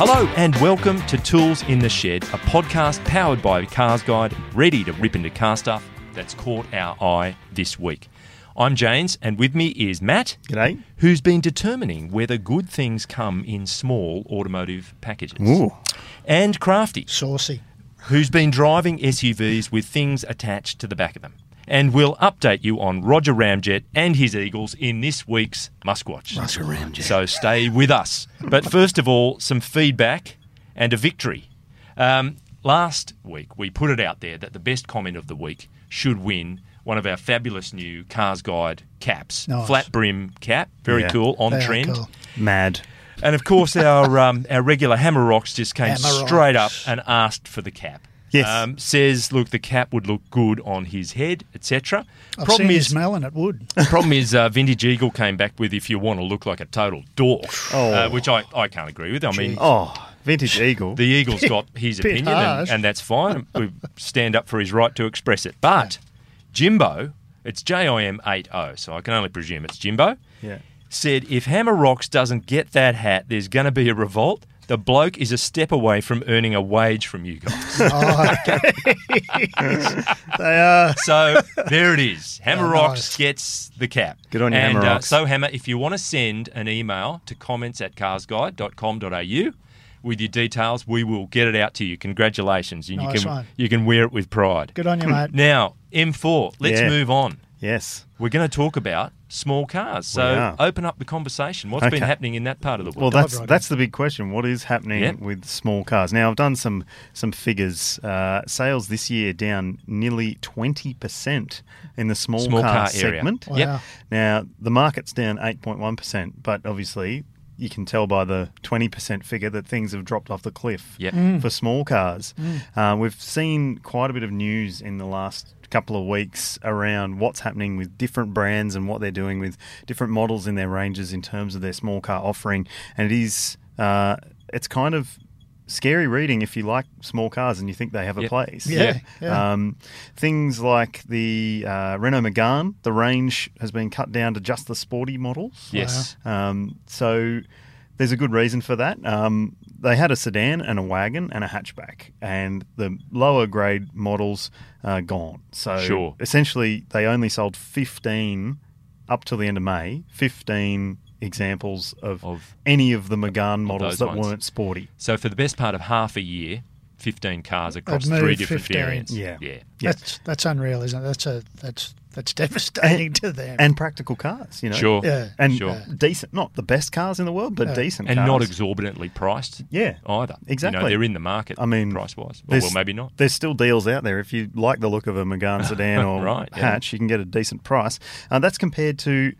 Hello and welcome to Tools in the Shed, a podcast powered by Cars Guide, ready to rip into car stuff that's caught our eye this week. I'm James, and with me is Matt, G'day. who's been determining whether good things come in small automotive packages, Ooh. and Crafty, Saucy. who's been driving SUVs with things attached to the back of them. And we'll update you on Roger Ramjet and his Eagles in this week's Muskwatch. Roger Ramjet. So stay with us. But first of all, some feedback and a victory. Um, last week, we put it out there that the best comment of the week should win one of our fabulous new Cars Guide caps. Nice. Flat brim cap, very Yeah. cool, on They trend. cool. Mad. And of course, our um, our regular Hammer Rocks just came Hammer straight up and asked for the cap. Yes. Um, says, look, the cap would look good on his head, etc. Problem is, his melon, it would. problem is, uh, Vintage Eagle came back with if you want to look like a total dork, Oh. uh, which I, I can't agree with. I mean, Oh, vintage eagle. the Eagle's got his opinion, and, and that's fine. We stand up for his right to express it. But Jimbo, it's J I M 80, so I can only presume it's Jimbo yeah. said if Hammer Rocks doesn't get that hat, there's going to be a revolt. The bloke is a step away from earning a wage from you guys. Oh, They are. so there it is. Hammer Oh, Rocks nice. gets the cap. Good on you, and, Hammer uh, Rocks. so, Hammer, if you want to send an email to comments at carsguide.com.au with your details, we will get it out to you. Congratulations. And you can one. you can wear it with pride. good on you, mate. Now, M4, let's Yeah. move on. Yes. We're going to talk about small cars. So open up the conversation. What's been happening in that part of the world? Well, that's right in. that's the big question. What is happening Yep. with small cars? Now, I've done some some figures. Uh, sales this year down nearly twenty percent in the small, Small car, car area. segment. Wow. Yep. Now, the market's down eight point one percent, but obviously. You can tell by the 20% figure that things have dropped off the cliff Yep. for small cars. Uh, we've seen quite a bit of news in the last couple of weeks around what's happening with different brands and what they're doing with different models in their ranges in terms of their small car offering. And it is, uh, it's kind of scary reading if you like small cars and you think they have a Yep. place. Yeah, yeah. Um, things like the uh, Renault Megane, the range has been cut down to just the sporty models. Yes. Um, so there's a good reason for that. Um, they had a sedan and a wagon and a hatchback, and the lower grade models uh, gone. So Sure. essentially, they only sold 15 up till the end of May. 15 examples of, Of- any of the Megane models that ones. weren't sporty. So for the best part of half a year, 15 cars across three different 15. variants. Yeah. Yeah. Yeah. That's that's unreal, isn't it? That's a that's that's devastating to them. And practical cars, you know. Sure. Yeah. And Sure. decent, not the best cars in the world, but Yeah. decent And cars. not exorbitantly priced Yeah. either. You Exactly. know, they're in the market I mean, price wise. Well, well, maybe not. There's still deals out there. If you like the look of a Megane sedan or Right, yeah. hatch, you can get a decent price. Uh, that's compared to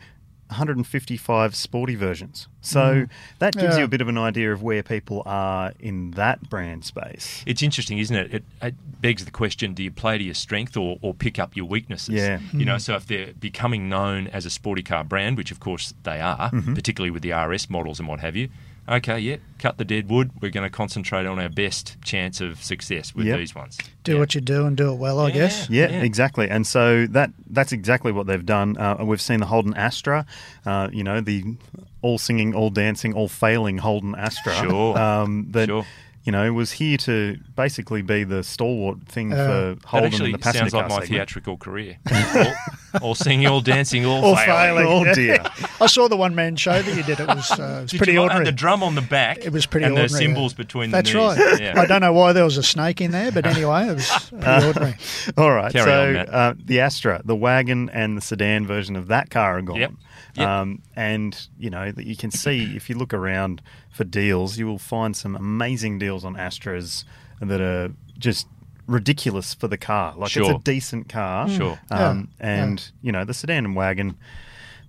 155 sporty versions. So that gives Yeah. you a bit of an idea of where people are in that brand space. It's interesting, isn't it? it? It begs the question do you play to your strength or, or pick up your weaknesses? Yeah. You know, so if they're becoming known as a sporty car brand, which of course they are, Mm-hmm. particularly with the RS models and what have you, okay, yeah, cut the dead wood. We're going to concentrate on our best chance of success with Yep. these ones. do Yeah. what you do and do it well, I Yeah. guess. Yeah, Yeah. exactly. And so that that's exactly what they've done. Uh, we've seen the Holden Astra, uh, you know, the all singing, all dancing, all failing Holden Astra. Sure. Um, that, Sure. you know, was here to basically be the stalwart thing Uh, for Holden in actually the passenger sounds like my segment. theatrical career. all, all singing, all dancing, all, All failing. failing. Oh dear. I saw the one man show that you did. It was, uh, it was Did pretty you ordinary. And the drum on the back. It was pretty And ordinary. the cymbals yeah. between That's the knees. right. Yeah. I don't know why there was a snake in there, but anyway, it was pretty ordinary. All right. Carry so on, Uh, the Astra, the wagon, and the sedan version of that car are gone. Yep. Yep. Um, and you know that you can see if you look around for deals, you will find some amazing deals on Astras that are just ridiculous for the car. Like it's a decent car. Sure. Um, Yeah, and you know the sedan and wagon.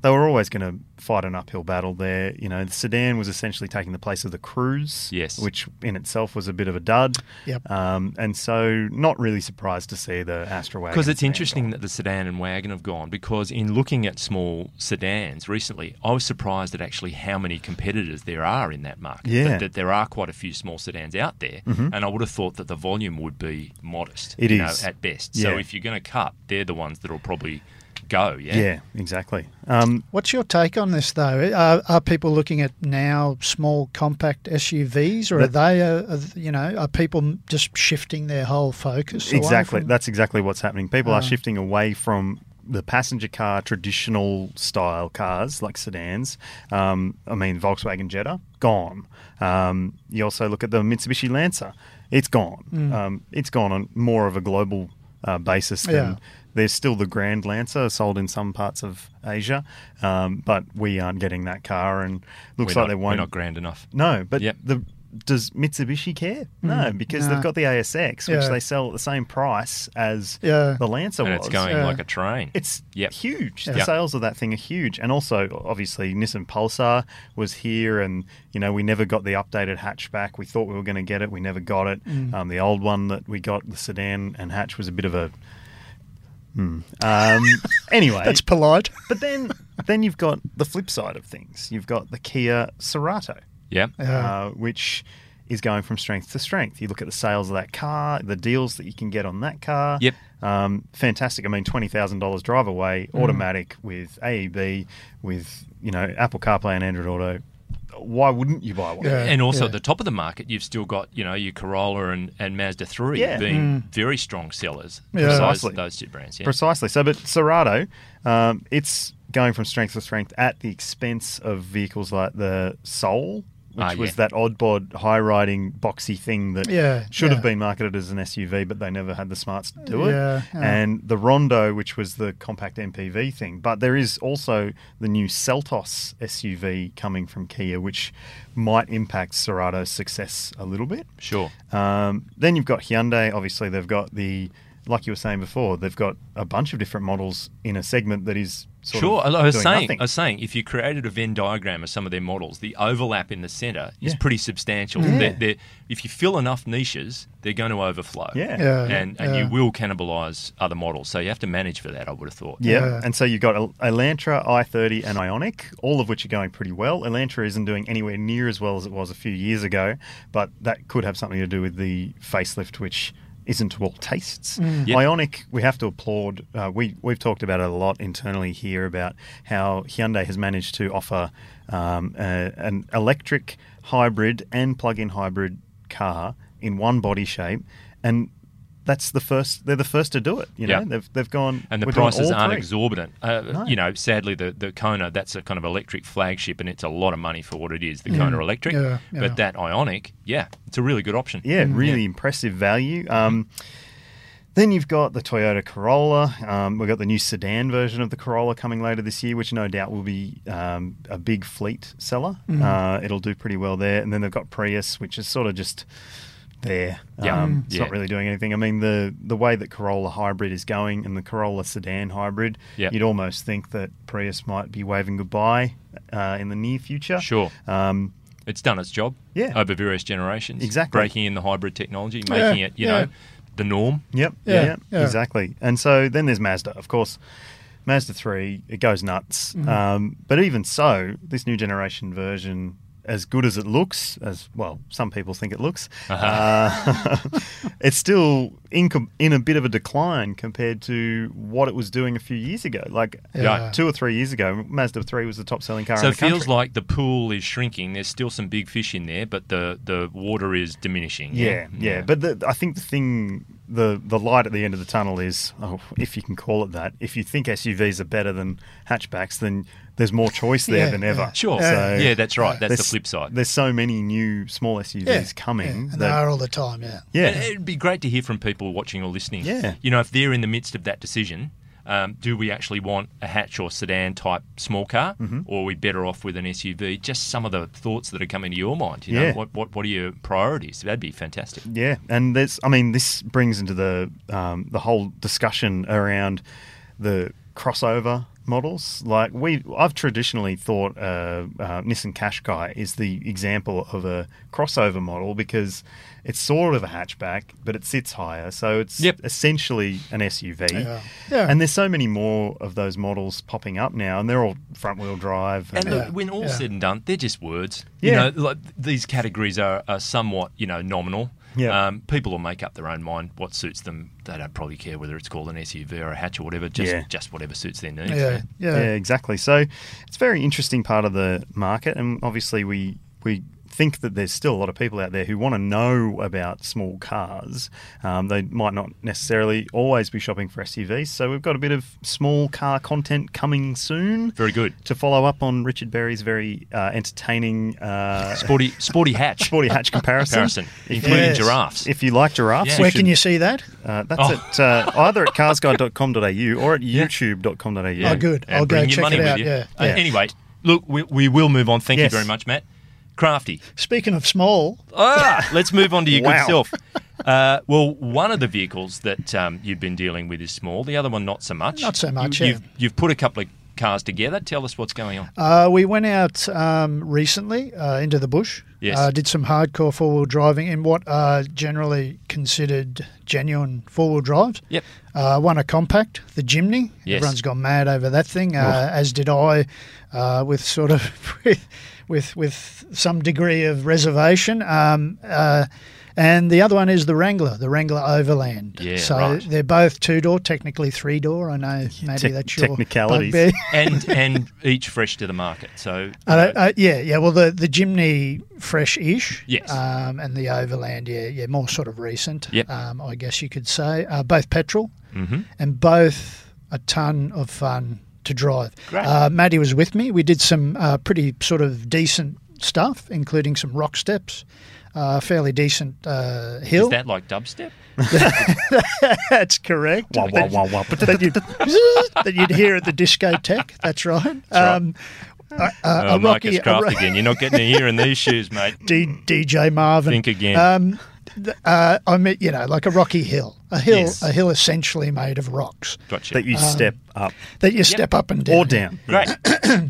They were always going to fight an uphill battle there. You know, the sedan was essentially taking the place of the Cruze, Yes. which in itself was a bit of a dud. Yep. Um, and so, not really surprised to see the Astra wagon. Because it's interesting gone. that the sedan and wagon have gone. Because in looking at small sedans recently, I was surprised at actually how many competitors there are in that market. Yeah. That, that there are quite a few small sedans out there, Mhm. and I would have thought that the volume would be modest. It you is. know, at best. So if you're going to cut, they're the ones that will probably go. Yeah. Yeah, exactly. Um, What's your take on this, though? Are, are people looking at now small compact SUVs, or are they, uh, are, you know, are people just shifting their whole focus? Exactly. from- That's exactly what's happening. People are Uh. shifting away from the passenger car traditional style cars like sedans. Um, I mean, Volkswagen Jetta gone. Um, you also look at the Mitsubishi Lancer. It's gone. Mm. Um, it's gone on more of a global uh, basis than. Yeah. There's still the Grand Lancer sold in some parts of Asia, um, but we aren't getting that car, and looks we're like not, they we're won't. grand enough. No, but Yep. the does Mitsubishi care? No, Mm, because no. they've got the ASX, which Yeah. they sell at the same price as Yeah. the Lancer And was. it's going Yeah. like a train. It's Yep. huge. Yeah. The sales of that thing are huge, and also obviously Nissan Pulsar was here, and you know we never got the updated hatchback. We thought we were going to get it, we never got it. Mm. Um, the old one that we got, the sedan and hatch, was a bit of a. Hmm. Um, anyway, That's polite. but then then you've got the flip side of things. You've got the Kia Cerato yeah. Yeah. uh, which is going from strength to strength. You look at the sales of that car, the deals that you can get on that car. Yep. Um, fantastic. I mean, twenty thousand dollars drive away, Mm. automatic with AEB, with you know Apple CarPlay and Android Auto. Why wouldn't you buy one? Yeah. And also yeah. at the top of the market, you've still got you know your Corolla and, and Mazda three Yeah. being very strong sellers. Yeah. Precisely. those two brands. Yeah. Precisely. So, but Cerato, um, it's going from strength to strength at the expense of vehicles like the Soul, which Ah, was yeah. that odd bod high riding boxy thing that Yeah, should yeah. have been marketed as an SUV, but they never had the smarts to do it. Yeah, yeah. And the Rondo, which was the compact MPV thing. But there is also the new Seltos SUV coming from Kia, which might impact Cerato's success a little bit. Sure. Um, then you've got Hyundai. Obviously, they've got the, like you were saying before, they've got a bunch of different models in a segment that is sort Sure, of I was saying, nothing. I was saying, if you created a Venn diagram of some of their models, the overlap in the centre is Yeah. pretty substantial. Yeah. They're, they're, if you fill enough niches, they're going to overflow. Yeah. Yeah. and and yeah. you will cannibalise other models. So you have to manage for that. I would have thought. Yeah. Yeah. and so you've got Elantra, i30, and Ioniq, all of which are going pretty well. Elantra isn't doing anywhere near as well as it was a few years ago, but that could have something to do with the facelift, which isn't to all tastes. Yep. Ioniq, we have to applaud. Uh, we we've talked about it a lot internally here about how Hyundai has managed to offer um, a, an electric hybrid and plug-in hybrid car in one body shape, and that's the first. They're the first to do it. You know, Yeah. they've they've gone And the prices aren't three. exorbitant. Uh, No. You know, sadly, the, the Kona, that's a kind of electric flagship and it's a lot of money for what it is, the Kona electric. Yeah, yeah. But that Ioniq, yeah, it's a really good option. Yeah, really Yeah. impressive value. Um, then you've got the Toyota Corolla. Um, we've got the new sedan version of the Corolla coming later this year, which no doubt will be um, a big fleet seller. Uh, it'll do pretty well there. And then they've got Prius, which is sort of just there. Yeah. Um, Mm. It's Yeah. not really doing anything. I mean, the the way that Corolla hybrid is going and the Corolla sedan hybrid, Yeah. you'd almost think that Prius might be waving goodbye uh, in the near future. Sure. Um, It's done its job Yeah. over various generations. Exactly. Breaking in the hybrid technology, Yeah, making it, you yeah. know, the norm. Yep. Yeah, Yeah, yeah. Exactly. And so then there's Mazda, of course. Mazda 3, it goes nuts. Mm-hmm. Um, but even so, this new generation version, as good as it looks, as well, some people think it looks, uh, it's still in, in a bit of a decline compared to what it was doing a few years ago. Like Yeah. two or three years ago, Mazda 3 was the top selling car So in it the feels country. like the pool is shrinking. There's still some big fish in there, but the, the water is diminishing. Yeah, yeah. But the, I think the thing, the the light at the end of the tunnel is, oh, if you can call it that. If you think SUVs are better than hatchbacks, then there's more choice there Yeah, than yeah. ever. Sure. Yeah. yeah, that's right. That's the flip side. There's so many new small SUVs yeah, coming. yeah, and that, they are all the time. Yeah. yeah, And it'd be great to hear from people watching or listening. Yeah. You know, if they're in the midst of that decision, um, do we actually want a hatch or sedan type small car, Mm-hmm. or are we better off with an SUV? Just some of the thoughts that are coming to your mind. You know, Yeah. what, what what are your priorities? That'd be fantastic. Yeah, and there's, I mean, this brings into the um, the whole discussion around the crossover models. Like we, I've traditionally thought uh, uh, Nissan Qashqai is the example of a crossover model because it's sort of a hatchback, but it sits higher, so it's Yep. essentially an SUV. Yeah. Yeah. And there's so many more of those models popping up now, and they're all front wheel drive. And and- look, Yeah. when all Yeah. said and done, they're just words. Yeah. You know, like these categories are, are somewhat, you know, nominal. Yeah. Um, people will make up their own mind what suits them. They don't probably care whether it's called an SUV or a hatch or whatever. Just Yeah. just whatever suits their needs. Yeah, yeah. Yeah, exactly. So it's a very interesting part of the market, and obviously we we think that there's still a lot of people out there who want to know about small cars. Um, they might not necessarily always be shopping for SUVs, so we've got a bit of small car content coming soon. Very good. To follow up on Richard Berry's very uh, entertaining uh, Sporty sporty hatch. sporty hatch comparison, comparison, including Yes. giraffes. If you like giraffes, Yeah. Where should- can you see that? Uh, that's Oh. at uh, either at carsguide.com.au or at youtube.com.au. Oh, good. And I'll go bring your check money it with out, you. yeah. Uh, Yeah. Anyway, look, we, we will move on. Thank Yes. you very much, Matt. Crafty. Speaking of small, Ah, let's move on to your Wow. good self. Uh, well, one of the vehicles that um, you've been dealing with is small. The other one, not so much. Not so much, You, yeah. You've, you've put a couple of cars together. Tell us what's going on. Uh, we went out um, recently uh, into the bush. Yes. Uh, did some hardcore four wheel driving in what are generally considered genuine four wheel drives. Yep. Uh, one a compact, the Jimny. Yes. Everyone's gone mad over that thing, uh, as did I, uh, with sort of with, with with some degree of reservation. Um, uh, and the other one is the Wrangler, the Wrangler Overland. Yeah, so right. they're both two door, technically three door. I know maybe Tec- that's your technicalities. bugbear. and and each fresh to the market. So Uh, uh, yeah, yeah. Well, the the Jimny fresh-ish, Yes. um, and the Overland, yeah, yeah, more sort of recent. Yep. um, I guess you could say. Uh, both petrol mhm. and both a ton of fun to drive. Uh, Maddie was with me. We did some uh, pretty sort of decent stuff, including some rock steps, uh, fairly decent uh, hill. is that like dubstep? That's correct. Wah, wah, That- wah, wah. that you'd, that you'd hear at the discotheque. That's right. right. Um, a, a, Oh, a rocky, Marcus a Craft ro- again. You're not getting a ear in these shoes, mate. D, DJ Marvin. Think again. Um, uh, I mean, you know, like a rocky hill, a hill, Yes. a hill essentially made of rocks Gotcha. That you step up that you step up and down. or down. Great.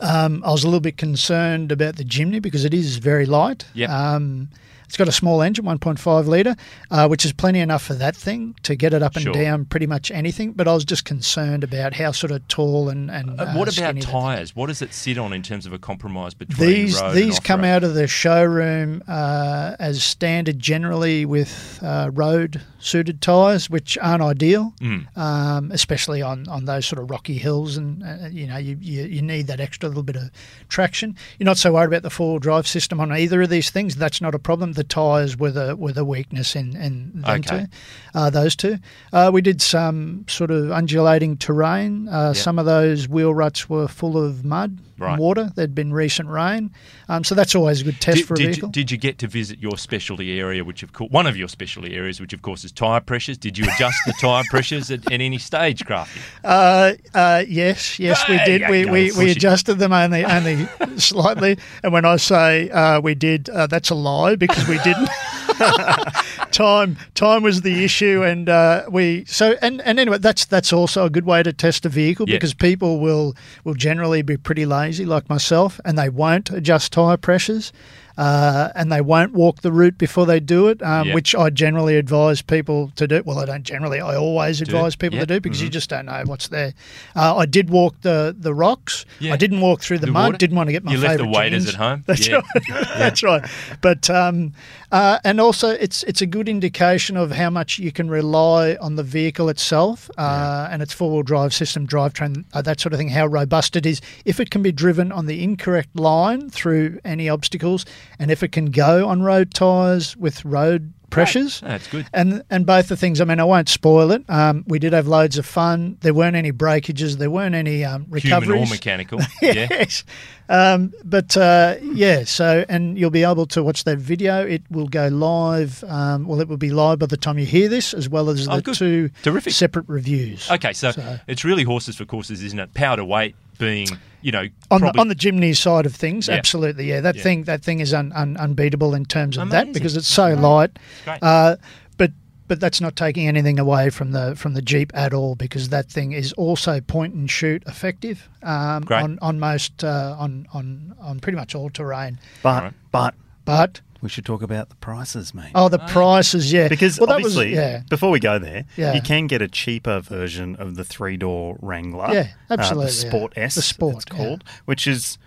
Um, I was a little bit concerned about the Jimny because it is very light. Yep. Um, it's got a small engine, 1.5 litre, uh, which is plenty enough for that thing to get it up and Sure. down pretty much anything. But I was just concerned about how sort of tall and, and Uh, uh, what about skinny that thing tyres? What does it sit on in terms of a compromise between These these come out of the showroom uh, as standard generally with uh, road suited tyres, which aren't ideal, Mm. um, especially on, on those sort of rocky hills. And uh, you know you, you, you need that extra little bit of traction. You're not so worried about the four wheel drive system on either of these things. That's not a problem. The tyres were the were the weakness in in Okay. two, uh, those two. Uh, we did some sort of undulating terrain. Uh, Yep. Some of those wheel ruts were full of mud. Right. water. There'd been recent rain, um, so that's always a good test Did, for a did, vehicle. you, did you get to visit your specialty area, which of course one of your specialty areas, which of course is tyre pressures? Did you adjust the tyre pressures at, at any stage, Crafty? uh, uh, yes, yes, we did. yeah, We, we, we adjusted them only only slightly. And when I say uh, we did, uh, that's a lie because we didn't. time time was the issue, and uh, we so and, and anyway, that's that's also a good way to test a vehicle because people will will generally be pretty lazy, like myself, and they won't adjust tire pressures. Uh, and they won't walk the route before they do it, um, Yeah. which I generally advise people to do. Well, I don't generally; I always advise people Yep. to do because you just don't know what's there. Uh, I did walk the the rocks. Yeah. I didn't walk through the, The mud. water? Didn't want to get my You left the waiters jeans. at home? That's Yeah. right. That's right. But um, uh, and also it's it's a good indication of how much you can rely on the vehicle itself uh, and its four wheel drive system, drivetrain, uh, that sort of thing. How robust it is. If it can be driven on the incorrect line through any obstacles, and if it can go on road tyres with road pressures. That's good. And and both the things. I mean, I won't spoil it. Um, we did have loads of fun. There weren't any breakages. There weren't any um, Human or mechanical. yeah. yes. Um, but uh, yeah, so and you'll be able to watch that video. It will go live. Um, well, it will be live by the time you hear this, as well as Oh, the good. two Terrific. separate reviews. Okay, so, So- it's really horses for courses, isn't it? Power to weight being, you know, On probably, the, on the Jimny side of things, Yeah. absolutely, yeah. That Yeah. thing that thing is un, un, unbeatable in terms of Amazing. that because it's so light. Uh, but but that's not taking anything away from the from the Jeep at all because that thing is also point and shoot effective um, on on most uh, on on on pretty much all terrain. But Alright. but But we should talk about the prices, mate. oh, the prices, yeah, Because well, that was obviously, yeah. before we go there, Yeah. you can get a cheaper version of the three door Wrangler. Yeah, uh, absolutely, the yeah. Sport S, The Sport, it's called, which is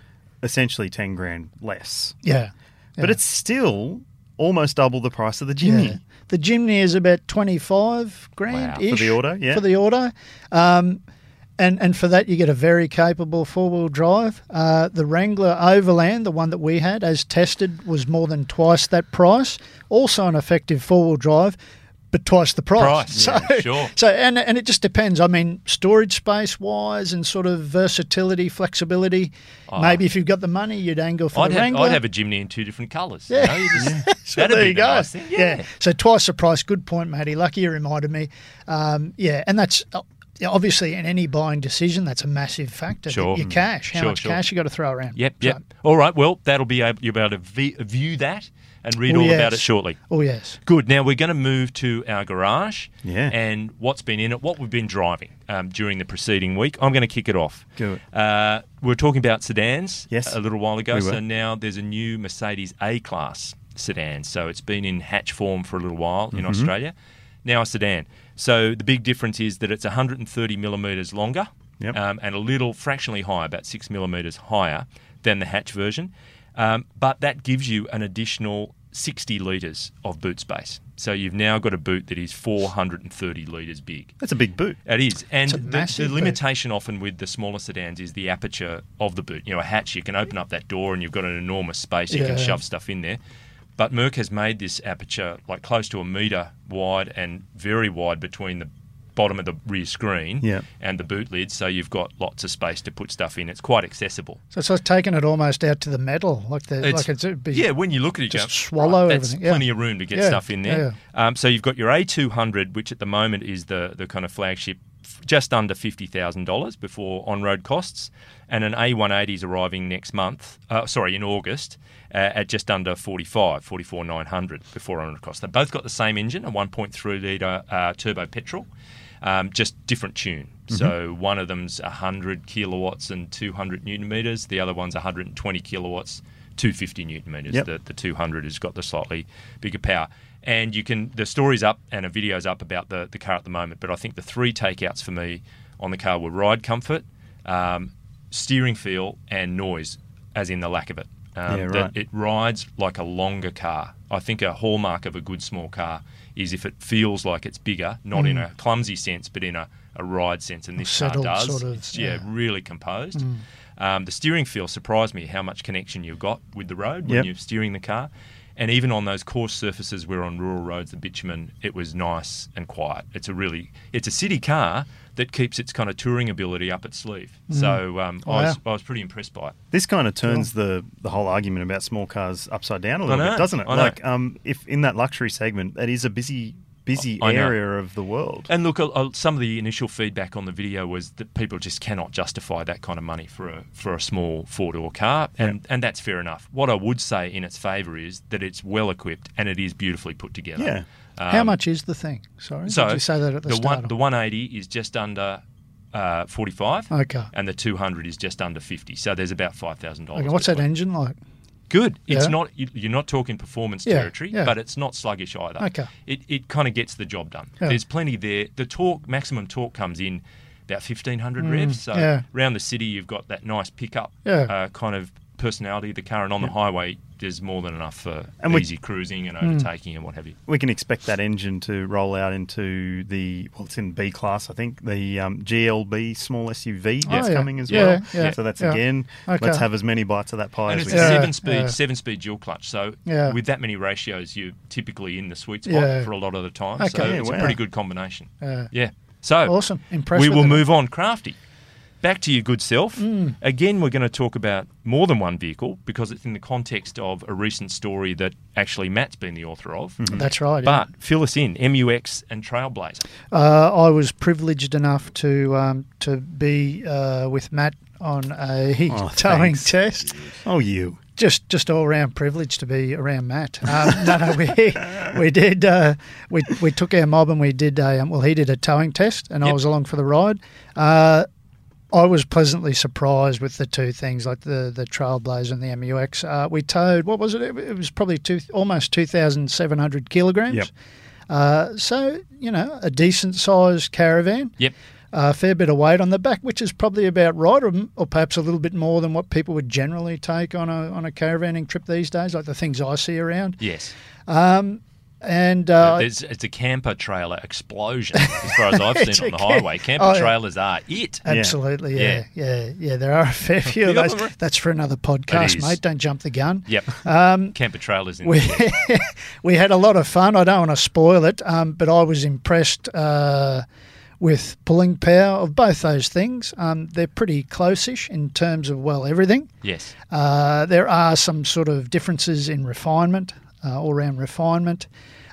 essentially 10 grand less. Yeah. But it's still almost double the price of the Jimny. Yeah. The Jimny is about twenty five grand Wow. For the auto, yeah. For the auto, um, and and for that you get a very capable four wheel drive. Uh, the Wrangler Overland, the one that we had as tested, was more than twice that price. Also an effective four wheel drive. But twice the price. Price, so, yeah, sure. So and and it just depends. I mean, storage space wise and sort of versatility, flexibility. Maybe if you've got the money, you'd angle for Oh. I'd the have, Wrangler. I'd have a Jimny in two different colours. Yeah. You know, you just, So there be you go. nice thing. Yeah. So twice the price. Good point, Matty. Lucky you reminded me. Um, yeah, and that's uh, yeah, obviously in any buying decision, that's a massive factor. Sure. Your cash. How Sure, much sure. cash you got to throw around? Yep, So- yep. All right, well, that'll be able, you'll be able to v- view that and read Oh, all yes. about it shortly. Oh yes. Good. Now we're going to move to our garage Yeah. and what's been in it, what we've been driving um, during the preceding week. I'm going to kick it off. Good. Uh, we were talking about sedans Yes. a little while ago. We So now there's a new Mercedes A Class sedan. So it's been in hatch form for a little while Mm-hmm. in Australia. Now a sedan. So the big difference is that it's 130 millimetres longer Yep. um, and a little fractionally higher, about six millimetres higher than the hatch version. Um, but that gives you an additional 60 litres of boot space. So you've now got a boot that is 430 litres big. That's a big boot. It is, and It's the, massive the boot. limitation often with the smaller sedans is the aperture of the boot. You know, a hatch you can open up that door and you've got an enormous space. You can shove stuff in there. But Merc has made this aperture like close to a metre wide and very wide between the bottom of the rear screen Yeah. and the boot lid, so you've got lots of space to put stuff in. It's quite accessible. So it's like taking it almost out to the metal, like the It's- like it's it'd be, yeah, when you look at it, you just go, swallow right, that's everything, yeah. plenty of room to get Yeah, stuff in there. Um, so you've got your A200, which at the moment is the the kind of flagship, f- just under fifty thousand dollars before on road costs, and an A180 is arriving next month. Uh, sorry, in August. Uh, at just under 45, 44,900 before on road costs. They've both got the same engine, a 1.3 litre uh, turbo petrol, um, just different tune. So one of them's 100 kilowatts and 200 newton meters. The other one's 120 kilowatts, 250 newton meters. Yep. The, the 200 has got the slightly bigger power. And you can the story's up and a video's up about the, the car at the moment. But I think the three takeouts for me on the car were ride comfort, um, steering feel, and noise, as in the lack of it. Um, Yeah, that right. It rides like a longer car. I think a hallmark of a good small car is if it feels like it's bigger, not in a clumsy sense, but in a, a ride sense. And this Mm. Settled car does. sort of, it's, yeah, yeah. Mm. really composed. Um, the steering feel surprised me how much connection you've got with the road when Yep. you're steering the car. And even on those coarse surfaces where on rural roads, the bitumen, it was nice and quiet. It's a really, it's a city car that keeps its kind of touring ability up its sleeve. So um, I, was, Wow. I was pretty impressed by it. This kind of turns the, the whole argument about small cars upside down a little bit, doesn't it? I know. Like, um, if in that luxury segment, that is a busy, busy I know. area of the world. And look, uh, uh, some of the initial feedback on the video was that people just cannot justify that kind of money for a for a small four door car, and and that's fair enough. What I would say in its favour is that it's well equipped and it is beautifully put together. Yeah. How much is the thing? Sorry, So did you say that at the, the start? one the 180 is just under uh, 45, Okay. and the 200 is just under 50. So there's about five thousand dollars. Okay, what's that engine like? Good. It's Yeah. not you- you're not talking performance Yeah, territory, yeah. but it's not sluggish either. Okay. It it kind of gets the job done. There's plenty there. The torque maximum torque comes in about 1500 revs. So Mm, around the city you've got that nice pickup Yeah. uh, kind of personality of the car and on the highway there's more than enough for And we- easy cruising and Mm. overtaking and what have you. We can expect that engine to roll out into the well, it's in B class, I think. The um, GLB small SUV Oh, that's yeah. coming as Yeah, well. yeah, So that's yeah. again, Okay. let's have as many bites of that pie And as it's we a can. Seven speed yeah. seven speed dual clutch. So Yeah. with that many ratios you're typically in the sweet spot Yeah. for a lot of the time. Okay. So Yeah, it's wow. a pretty good combination. Yeah. Yeah. So Awesome. impressive. we will move on. Crafty. Back to your good self. Mm. Again, we're going to talk about more than one vehicle because it's in the context of a recent story that actually Matt's been the author of. That's right. yeah. But fill us in MU-X and Trailblazer. Uh, I was privileged enough to um, to be uh, with Matt on a Oh, towing thanks. test. Oh, you. Just just all round privilege to be around Matt. Um, no, no, we we did uh, we we took our mob and we did a um, well he did a towing test and I was along for the ride. Uh, I was pleasantly surprised with the two things, like the the Trailblazer and the MU-X. Uh, we towed what was it? It was probably two, almost two thousand seven hundred kilograms. Yep. Uh, so you know, a decent sized caravan. Yep. a fair bit of weight on the back, which is probably about right, or, or perhaps a little bit more than what people would generally take on a on a caravanning trip these days, like the things I see around. Yes. Um, and uh, There's, it's a camper trailer explosion as far as I've seen on the ca- highway. Camper oh, yeah. trailers are it. absolutely, yeah, yeah, yeah, There are a fair few of those. That's for another podcast, mate. Don't jump the gun. Yep. Um, camper trailers in we there. we had a lot of fun. I don't want to spoil it, um, but I was impressed uh, with pulling power of both those things. Um, they're pretty close-ish in terms of well everything. Yes. Uh, there are some sort of differences in refinement, uh, all round refinement,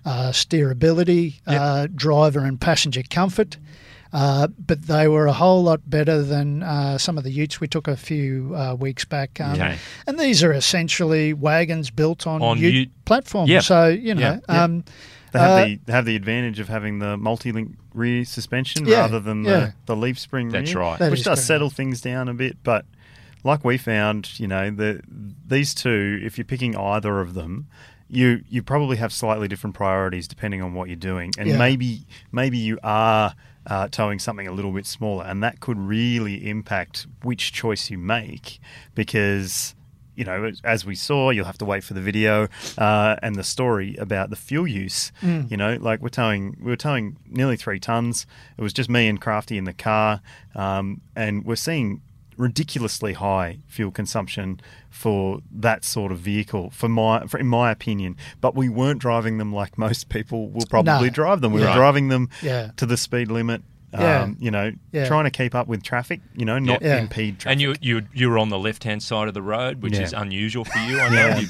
uh, steerability, uh, driver and passenger comfort. Uh, but they were a whole lot better than uh, some of the utes we took a few uh, weeks back. Um, Okay. And these are essentially wagons built on, On ute, ute- platforms. Yep. So, you know, Yep. Yep. um, They have Uh, the they have the advantage of having the multi-link rear suspension Yeah, rather than yeah. the, the leaf spring That's rear, right. That which does correct. settle things down a bit. But like we found, you know, the these two, if you're picking either of them, you you probably have slightly different priorities depending on what you're doing, and Yeah. maybe maybe you are. Uh, towing something a little bit smaller, and that could really impact which choice you make because you know, as- we saw, you'll have to wait for the video uh, and the story about the fuel use. Mm. You know, like we're towing, we were towing nearly three tons. It was just me and Crafty in the car, um, and we're seeing ridiculously high fuel consumption for that sort of vehicle, for my, for, in my opinion. But we weren't driving them like most people will probably No. drive them. We Yeah. were driving them Yeah. to the speed limit. Yeah. Um, you know, Yeah. trying to keep up with traffic. You know, not Yeah. impede traffic. And you you you were on the left hand side of the road, which Yeah. is unusual for you. I know Yeah. you,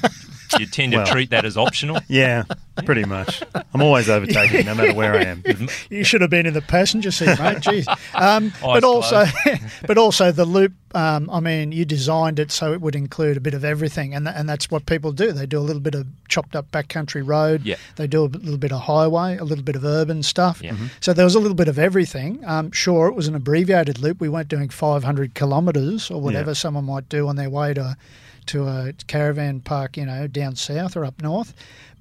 you tend to Well. treat that as optional. Yeah, pretty much. I'm always overtaking, no matter where I am. you should have been in the passenger seat, mate. Jeez. Um, but also, but also the loop. Um, I mean, you designed it so it would include a bit of everything, and th- and that's what people do. They do a little bit of chopped up backcountry road. Yeah. They do a little bit of highway, a little bit of urban stuff. Yeah. Mhm. So there was a little bit of everything. Um, sure, it was an abbreviated loop. We weren't doing 500 kilometres or whatever Yeah. someone might do on their way to to a caravan park, you know, down south or up north.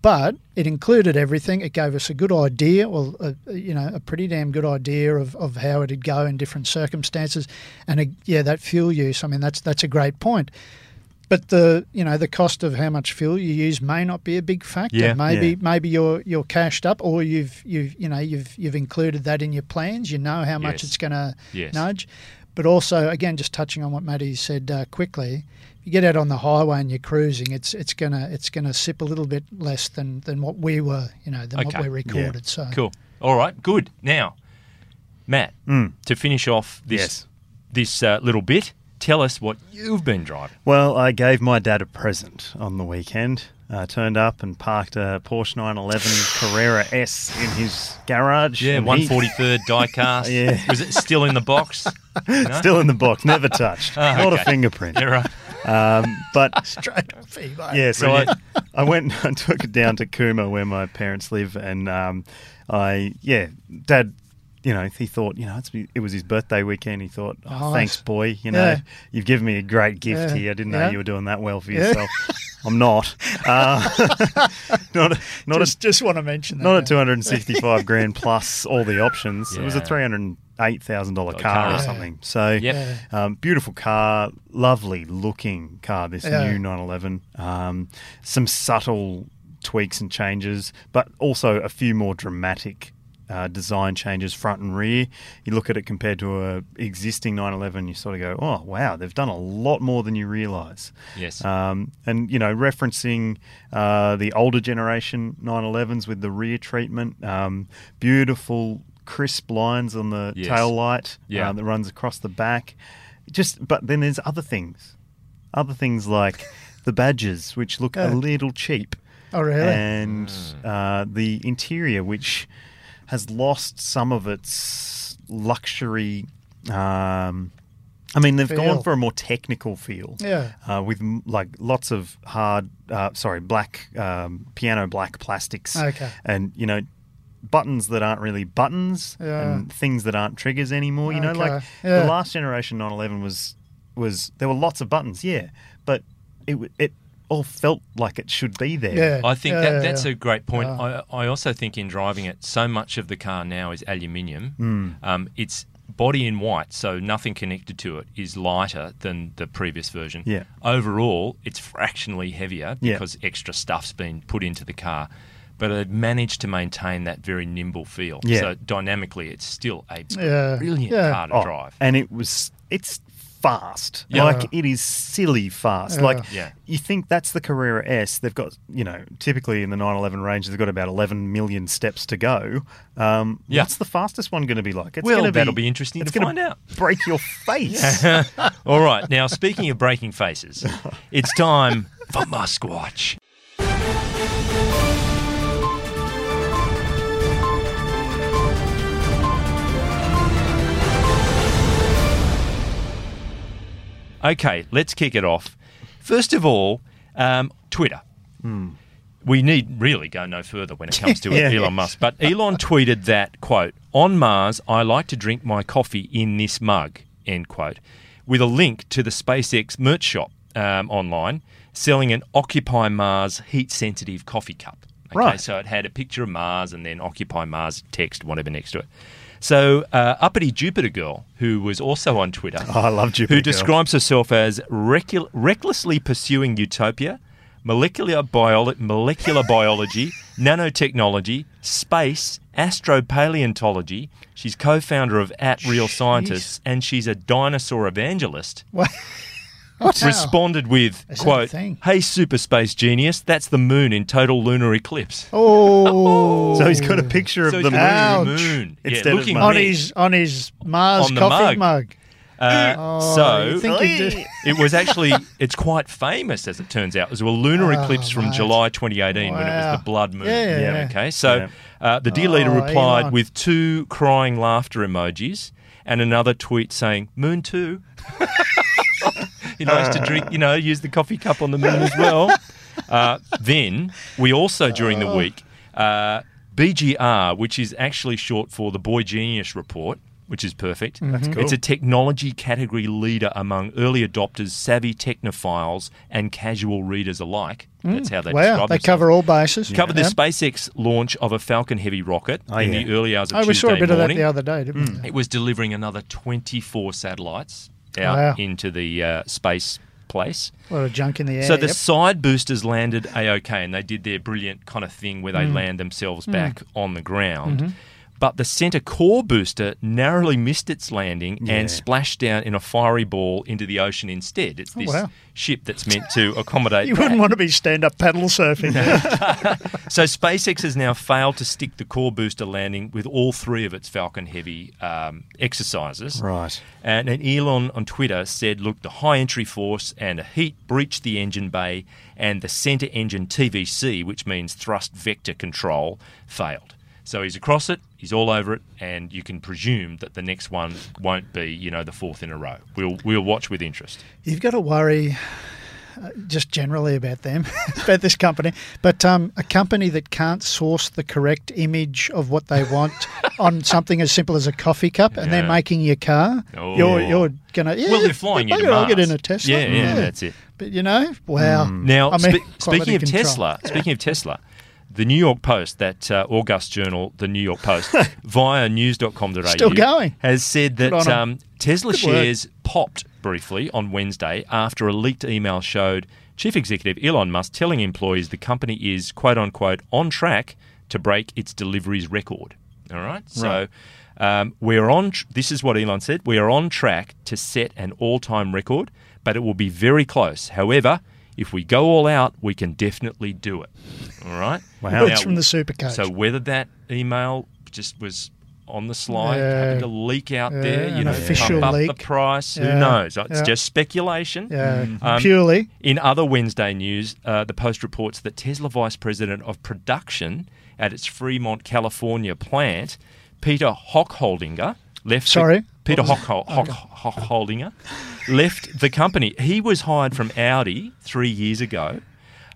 But it included everything. It gave us a good idea, well, a, a- you know, a pretty damn good idea of, of how it'd go in different circumstances. And uh yeah, that fuel use. I mean, that's that's a great point. But the you know the cost of how much fuel you use may not be a big factor. Yeah. maybe Yeah. maybe you're you're cashed up, or you've you've you know you've you've included that in your plans. You know how much Yes. it's going to Yes. nudge. But also, again, just touching on what Matty said uh, quickly, you get out on the highway and you're cruising, it's it's gonna it's gonna sip a little bit less than, than what we were, you know, than Okay. what we recorded. So Cool. All right. Good. Now, Matt, Mm. to finish off this Yes. this uh, little bit, tell us what you've been driving. Well, I gave my dad a present on the weekend. Uh, turned up and parked a Porsche 911 Carrera S in his garage. Yeah, and one he- forty third die cast. Yeah. Was it still in the box? No? Still in the box, never touched. Ah, Not a fingerprint. Yeah, right. Um, but straight off eBay. yeah, so I, I went and took it down to Cooma where my parents live, and um, I yeah, Dad, you know, he thought you know it's, it was his birthday weekend. He thought, oh, Nice. thanks, boy. You know, Yeah. you've given me a great gift Yeah. here. I didn't know Yeah. you were doing that well for Yeah. yourself. I'm not. Uh, not a, not just a, just want to mention that. not a yeah. 265 grand plus all the options. It was a Yeah. three hundred eight thousand dollar Car, or yeah. something. So Yep. um, beautiful car, lovely looking car. This Yeah. new 911. Um, some subtle tweaks and changes, but also a few more dramatic. Uh, design changes front and rear. You look at it compared to a existing 911, you sort of go, "Oh wow, they've done a lot more than you realise." Yes. Um, and you know, referencing uh, the older generation 911s with the rear treatment, um, beautiful crisp lines on the Yes. tail light Yeah. uh, that runs across the back. Just, but then there's other things, other things like the badges, which look Yeah. a little cheap, Oh really? and Mm. uh, the interior, which has lost some of its luxury. Um, I mean, they've Feel. gone for a more technical feel yeah. uh, with m- like lots of hard, uh, sorry, black um, piano black plastics, Okay. and you know buttons that aren't really buttons Yeah. and things that aren't triggers anymore. You know, like Yeah. the last generation 911 was was there were lots of buttons, yeah, but it it all felt like it should be there. Yeah. I think yeah, that yeah, that's yeah. a great point. Yeah. I, I also think in driving it, so much of the car now is aluminium. Mm. Um, it's body in white, so nothing connected to it, is lighter than the previous version. Yeah. Overall, it's fractionally heavier Yeah. because extra stuff's been put into the car. But it managed to maintain that very nimble feel. Yeah. So dynamically, it's still a Yeah. brilliant Yeah. car to Oh, drive. and it was it's fast. Yeah. Like it is silly fast. Yeah. Like Yeah. you think that's the Carrera S. They've got you know typically in the 911 range they've got about 11 million steps to go. Um, Yeah. What's the fastest one going to be like? It's Well, gonna that'll be interesting it's to gonna find out. Break your face. All right. Now, speaking of breaking faces, it's time for MuskWatch. Okay, let's kick it off. First of all, um, Twitter. We need really go no further when it comes to Yeah. Elon Musk. But Elon tweeted that, quote, on Mars, I like to drink my coffee in this mug, end quote, with a link to the SpaceX merch shop um, online selling an Occupy Mars heat sensitive coffee cup. Okay, Right. so it had a picture of Mars and then Occupy Mars text, whatever next to it. So, uh, uppity Jupiter girl, who was also on Twitter, Oh, I love Jupiter who Girl. describes herself as recul- recklessly pursuing utopia, molecular, bio- molecular biology, nanotechnology, space, astropaleontology. She's co-founder of At Real Scientists, and she's a dinosaur evangelist. What? Responded with, Is that a "quote thing? Hey, super space genius, that's the moon in total lunar eclipse." Oh. So he's got a picture So of he's the moon. Ouch. moon, yeah, Instead of looking Mars. on red. his on his Mars On the coffee mug. mug. Uh, Oh, so think he'd it was actually it's quite famous as it turns out. It was a lunar Oh, eclipse from mate. July 2018 when it was the blood moon. Yeah, yeah, yeah. Okay, so Yeah. uh, the dear leader Oh, replied Elon. with two crying laughter emojis and another tweet saying "Moon too." he likes to drink, you know, use the coffee cup on the moon as well. Uh, then we also during Oh. the week uh, BGR, which is actually short for the Boy Genius Report. Which is perfect. That's cool. It's a technology category leader among early adopters, savvy technophiles, and casual readers alike. That's how they describe it. Wow, describe they themselves. cover all bases. Covered the Yeah. SpaceX launch of a Falcon Heavy rocket Oh, in yeah. the early hours of Oh, we saw a bit of that morning. the other day, didn't we? It was delivering another 24 satellites out Wow. into the uh, space place. A lot of junk in the air. So the yep. side boosters landed a-OK, and they did their brilliant kind of thing where Mm. they land themselves back on the ground. Mm-hmm. But the center core booster narrowly missed its landing Yeah. and splashed down in a fiery ball into the ocean instead. It's this Oh, wow. ship that's meant to accommodate. you that. wouldn't want to be stand-up paddle surfing. So SpaceX has now failed to stick the core booster landing with all three of its Falcon Heavy um, exercises. Right. And, and Elon on Twitter said, look, the high entry force and a heat breached the engine bay, and the center engine TVC, which means thrust vector control, failed. So he's across it, he's all over it, and you can presume that the next one won't be, you know, the fourth in a row. We'll we'll watch with interest. You've got to worry uh, just generally about them, about this company. But um, a company that can't source the correct image of what they want on something as simple as a coffee cup, and they're making your car, Oh. you're you're gonna yeah, well, they're flying you to bugger, I'll get in a Tesla. Yeah, yeah, that's it. But you know, wow. Now, I mean, spe- speaking of control. Tesla, speaking of Tesla, the New York Post, that uh, August journal, the New York Post, via news.com.au, Still going. has said that Good on 'em. um, Tesla Good work. shares popped briefly on Wednesday after a leaked email showed Chief Executive Elon Musk telling employees the company is, quote unquote, on track to break its deliveries record. All right? So. Um, we're on. Tr- this is what Elon said. We are on track to set an all-time record, but it will be very close. However, if we go all out, we can definitely do it. All right. Wow. Words Now, from the supercoach. So whether that email just was on the slide, Yeah. having to leak out Yeah, there, you an know, official pump up leak. the price, Yeah. who knows? It's Yeah. just speculation. yeah, Um, purely. In other Wednesday news, uh, the Post reports that Tesla Vice President of Production at its Fremont, California plant, Peter Hochholdinger, left. the- Sorry? Peter What Hoch, Hoch, Hochholdinger left the company. He was hired from Audi three years ago.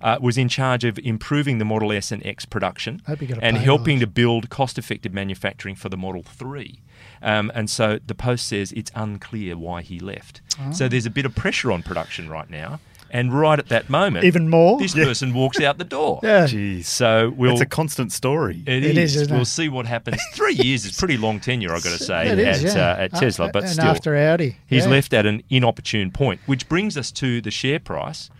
Uh, was in charge of improving the Model S and X production Hope he got a and helping rise. to build cost-effective manufacturing for the Model 3. Um, and so the Post says it's unclear why he left. Oh. So there's a bit of pressure on production right now And right at that moment, Even more? this person walks out the door. Yeah. Jeez. So we'll. it's a constant story. It It is. is, isn't we'll it? see what happens. Three years is pretty long tenure, I've got to say, It is, at, yeah. uh, at Tesla. Uh, But and still, after Audi. he's yeah. left at an inopportune point, which brings us to the share price.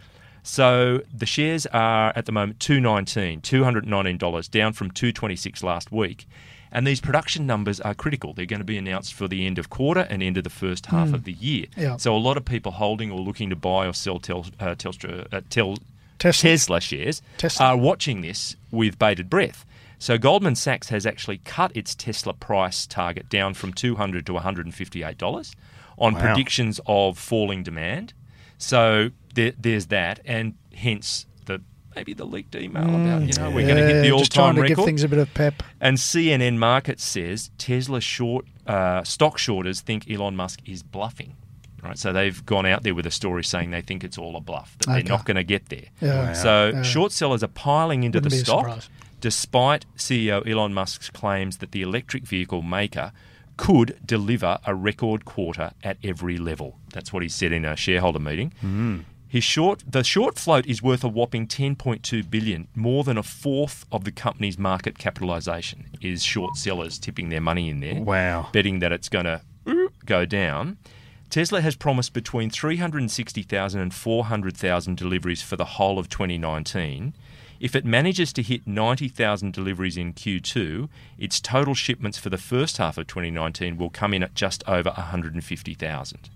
So the shares are at the moment two nineteen, two hundred nineteen dollars, down from two twenty six last week. And these production numbers are critical. They're going to be announced for the end of quarter and end of the first half of the year. Yeah. So a lot of people holding or looking to buy or sell tel, uh, Telstra, uh, tel, Tesla. Tesla shares Tesla. are watching this with bated breath. So Goldman Sachs has actually cut its Tesla price target down from 200 to 158 dollars on Wow. predictions of falling demand. So there, there's that, and hence the maybe the leaked email about you know we're going to hit the Mm. Yeah, just all-time to record. give things a bit of pep. And CNN Market says Tesla short uh, stock shorters think Elon Musk is bluffing. Right, so they've gone out there with a story saying they think it's all a bluff, that Okay. they're not going to get there. Yeah. Wow. So Yeah. short sellers are piling into Wouldn't the stock, despite CEO Elon Musk's claims that the electric vehicle maker could deliver a record quarter at every level. That's what he said in a shareholder meeting. His short, the short float is worth a whopping 10.2 billion, more than a fourth of the company's market capitalization. Is short sellers tipping their money in there? Wow. betting that it's going to go down. Tesla has promised between 360,000 and 400,000 deliveries for the whole of 2019. If it manages to hit 90,000 deliveries in Q2, its total shipments for the first half of 2019 will come in at just over 150,000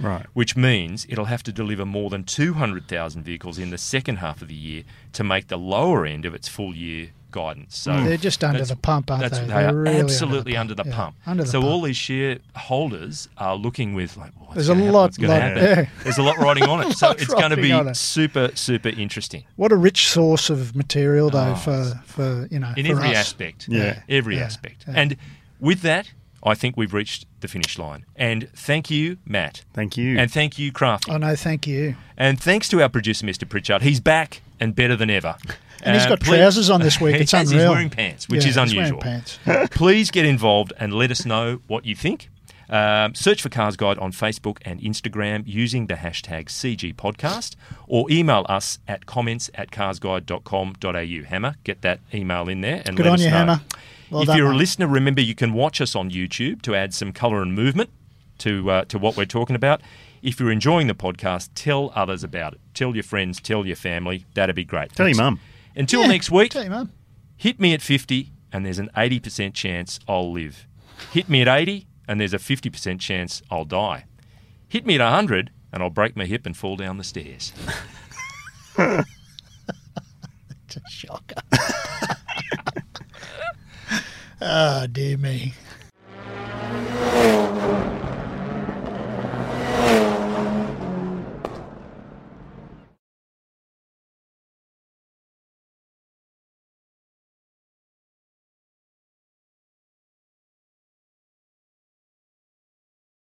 Right. which means it'll have to deliver more than 200,000 vehicles in the second half of the year to make the lower end of its full year guidance. So mm. They're just under the pump, aren't they? They They're are really under the absolutely pump. under the Yeah, pump. under the so pump. all these shareholders are looking with like, what's There's a happen? lot- lot- yeah. There's a lot riding on it. So it's going to be super, super interesting What a rich source of material, though, Oh, for, for you know, in for every us. aspect. Yeah. every Yeah. aspect. Yeah. And with that, I think we've reached the finish line. And thank you, Matt. Thank you. And thank you, Crafty. Oh no, thank you. And thanks to our producer, Mr. Pritchard, he's back and better than ever. And he's got please- trousers on this week. It's has, unreal. He's wearing pants, which Yeah, is he's wearing unusual. pants. Please get involved and let us know what you think. Um, search for Cars Guide on Facebook and Instagram using the hashtag CG Podcast or email us at comments at carsguide.com.au. Hammer, get that email in there and Good let on us you, know. Hammer. Well if done, you're a mate. listener, remember you can watch us on YouTube to add some colour and movement to uh, to what we're talking about. If you're enjoying the podcast, tell others about it. Tell your friends, tell your family. That'd be great. Tell your mum. Until Yeah, next week, Tell you, Mum. hit me at 50 and there's an 80% chance I'll live. Hit me at 80 and there's a 50% chance I'll die. Hit me at 100 and I'll break my hip and fall down the stairs. It's a shocker. oh, dear me.